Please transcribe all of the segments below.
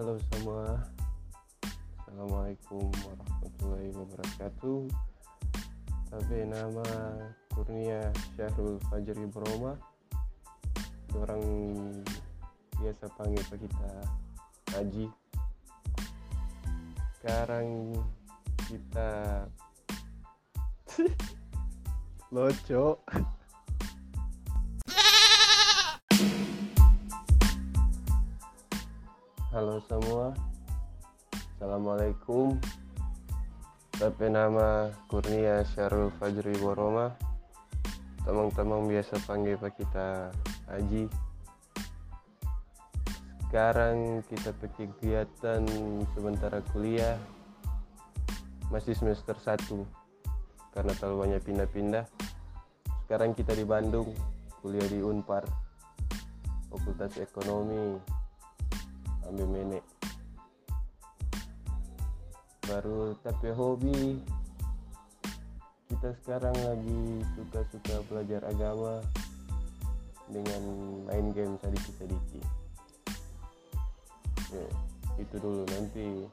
Halo semua. Assalamualaikum warahmatullahi wabarakatuh. Tapi nama Kurnia Syahrul Fajri Broma Orang biasa panggil pak kita? Haji. Sekarang kita Loco Halo semua. Assalamualaikum. Tapi nama Kurnia Syarul Fajri Boroma. Teman-teman biasa panggil Pak kita Haji Sekarang kita pakai kegiatan sementara kuliah. Masih semester 1 Karena terlalu banyak pindah-pindah. Sekarang kita di Bandung. Kuliah di Unpar Fakultas Ekonomi ambil menek. Baru tapi hobi kita sekarang lagi suka-suka belajar agama dengan main game sedikit-sedikit. Ya, itu dulu. Nanti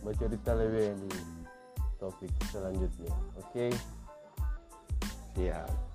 baca cerita lebih di topik selanjutnya. Oke? Okay? siap